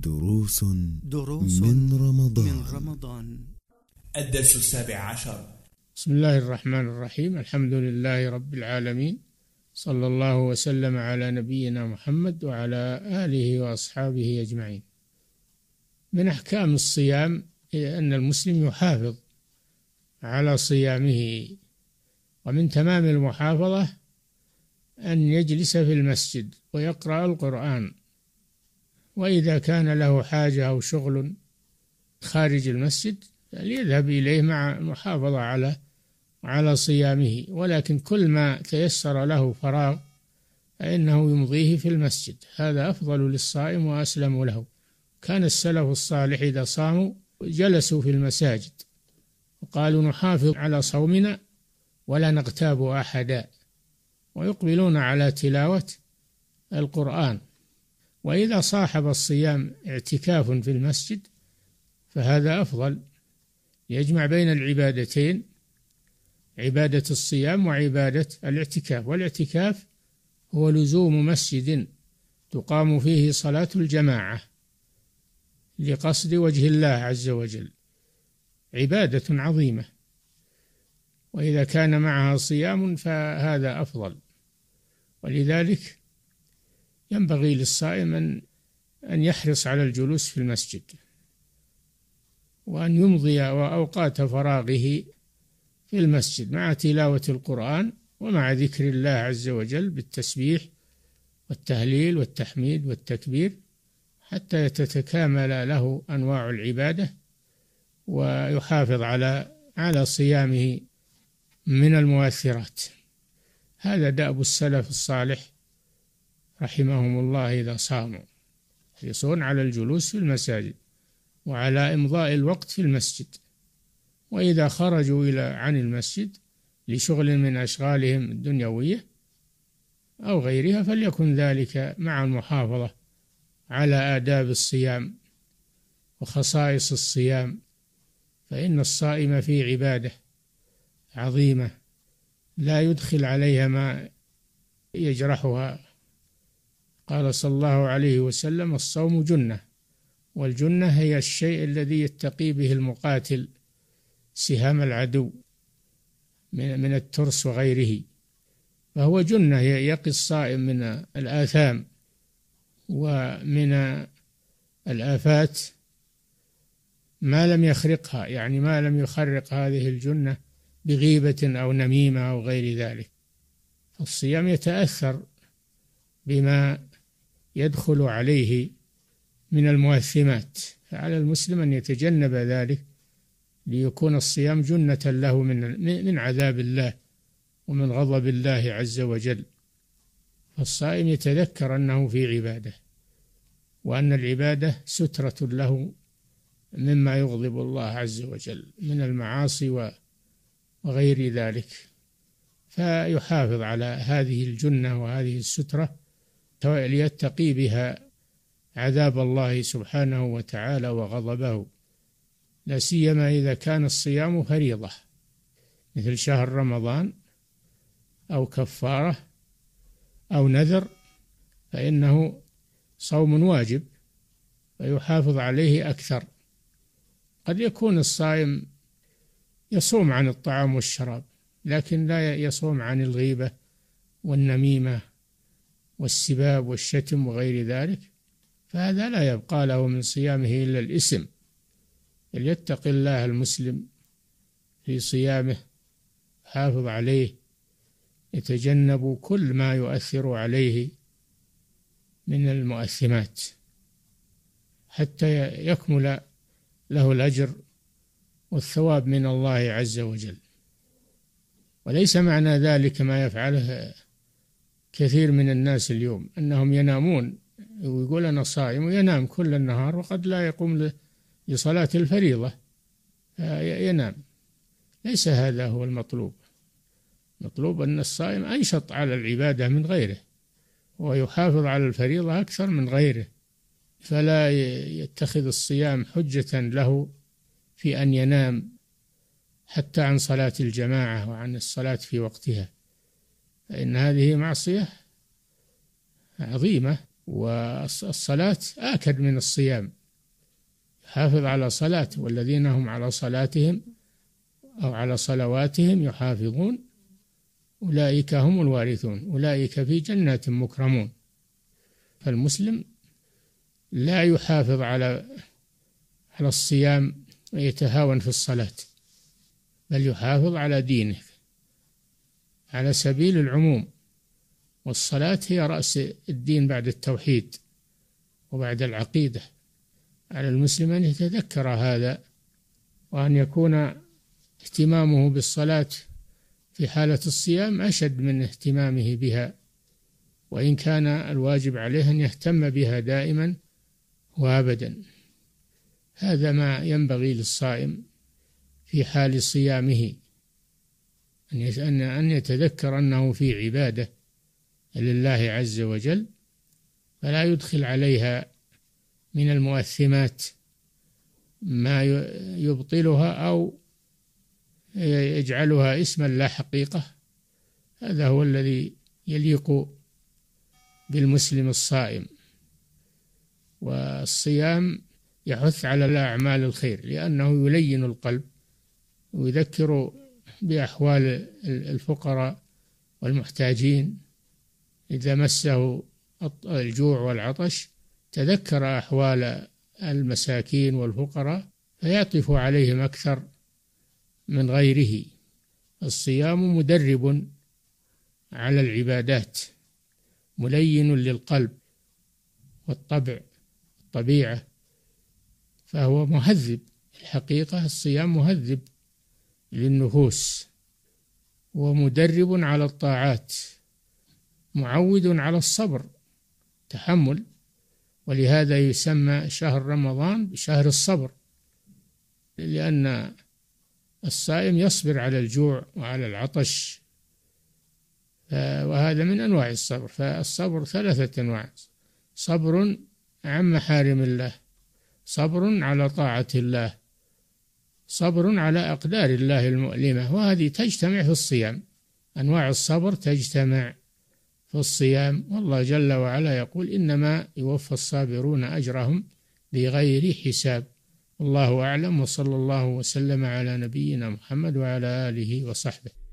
دروس دروس من رمضان. من رمضان. الدرس السابع عشر. بسم الله الرحمن الرحيم. الحمد لله رب العالمين. صلى الله وسلم على نبينا محمد وعلى آله وأصحابه أجمعين. من أحكام الصيام أن المسلم يحافظ على صيامه ومن تمام المحافظة أن يجلس في المسجد ويقرأ القرآن. وإذا كان له حاجة أو شغل خارج المسجد فليذهب إليه مع المحافظه على على صيامه. ولكن كل ما تيسر له فراغ فإنه يمضيه في المسجد. هذا أفضل للصائم وأسلم له. كان السلف الصالح إذا صاموا جلسوا في المساجد وقالوا نحافظ على صومنا ولا نغتاب أحدا ويقبلون على تلاوة القرآن. وإذا صاحب الصيام اعتكاف في المسجد فهذا أفضل. يجمع بين العبادتين عبادة الصيام وعبادة الاعتكاف. والاعتكاف هو لزوم مسجد تقام فيه صلاة الجماعة لقصد وجه الله عز وجل. عبادة عظيمة. وإذا كان معها صيام فهذا أفضل. ولذلك ينبغي للصائم أن أن يحرص على الجلوس في المسجد وأن يمضي أوقات فراغه في المسجد مع تلاوة القرآن ومع ذكر الله عز وجل بالتسبيح والتهليل والتحميد والتكبير حتى تتكامل له أنواع العبادة ويحافظ على على صيامه من المؤثرات. هذا دأب السلف الصالح رحمهم الله إذا صاموا. يحرصون على الجلوس في المساجد وعلى إمضاء الوقت في المسجد. وإذا خرجوا إلى عن المسجد لشغل من أشغالهم الدنيوية أو غيرها فليكن ذلك مع المحافظة على آداب الصيام وخصائص الصيام. فإن الصائم في عبادة عظيمة لا يدخل عليها ما يجرحها قال صلى الله عليه وسلم الصوم جنة والجنة هي الشيء الذي يتقي به المقاتل سهام العدو من الترس وغيره. فهو جنة يقي الصائم من الآثام ومن الآفات ما لم يخرقها يعني ما لم يخرق هذه الجنة بغيبة أو نميمة أو غير ذلك. الصيام يتأثر بما يدخل عليه من المؤثمات فعلى المسلم أن يتجنب ذلك ليكون الصيام جنة له من من عذاب الله ومن غضب الله عز وجل. فالصائم يتذكر أنه في عبادة وأن العبادة سترة له مما يغضب الله عز وجل من المعاصي وغير ذلك. فيحافظ على هذه الجنة وهذه السترة ليتقي بها عذاب الله سبحانه وتعالى وغضبه. لا سيما إذا كان الصيام فريضة مثل شهر رمضان أو كفارة أو نذر فإنه صوم واجب ويحافظ عليه أكثر. قد يكون الصائم يصوم عن الطعام والشراب لكن لا يصوم عن الغيبة والنميمة والسباب والشتم وغير ذلك فهذا لا يبقى له من صيامه إلا الإسم فليتق الله المسلم في صيامه حافظ عليه يتجنب كل ما يؤثر عليه من المؤثمات حتى يكمل له الأجر والثواب من الله عز وجل. وليس معنى ذلك ما يفعله كثير من الناس اليوم أنهم ينامون ويقول أنا صائم وينام كل النهار وقد لا يقوم لصلاة الفريضة ينام. ليس هذا هو المطلوب. مطلوب أن الصائم أنشط على العبادة من غيره ويحافظ على الفريضة أكثر من غيره فلا يتخذ الصيام حجة له في أن ينام حتى عن صلاة الجماعة وعن الصلاة في وقتها. فإن هذه معصية عظيمة والصلاة آكد من الصيام. يحافظ على صلاته والذين هم على صلاتهم أو على صلواتهم يحافظون. أولئك هم الوارثون أولئك في جنات مكرمون. فالمسلم لا يحافظ على على الصيام ويتهاون في الصلاة بل يحافظ على دينه. على سبيل العموم والصلاة هي رأس الدين بعد التوحيد وبعد العقيدة. على المسلم أن يتذكر هذا وأن يكون اهتمامه بالصلاة في حالة الصيام أشد من اهتمامه بها وإن كان الواجب عليه أن يهتم بها دائما وأبدا. هذا ما ينبغي للصائم في حال صيامه. أن أن يتذكر أنه في عبادة لله عز وجل فلا يدخل عليها من المؤثمات ما يبطلها أو يجعلها اسما لا حقيقة. هذا هو الذي يليق بالمسلم الصائم. والصيام يحث على الأعمال الخير لأنه يلين القلب ويذكر بأحوال الفقراء والمحتاجين. إذا مسه الجوع والعطش تذكر أحوال المساكين والفقراء فيعطف عليهم أكثر من غيره. الصيام مدرب على العبادات ملين للقلب والطبع الطبيعة فهو مهذب. الحقيقة الصيام مهذب. للنفوس ومدرب على الطاعات معود على الصبر تحمل ولهذا يسمى شهر رمضان بشهر الصبر لأن الصائم يصبر على الجوع وعلى العطش وهذا من أنواع الصبر فالصبر ثلاثة أنواع صبر عن محارم الله صبر على طاعة الله صبر على أقدار الله المؤلمة وهذه تجتمع في الصيام. أنواع الصبر تجتمع في الصيام والله جل وعلا يقول إنما يوفى الصابرون أجرهم بغير حساب. الله أعلم وصلى الله وسلم على نبينا محمد وعلى آله وصحبه.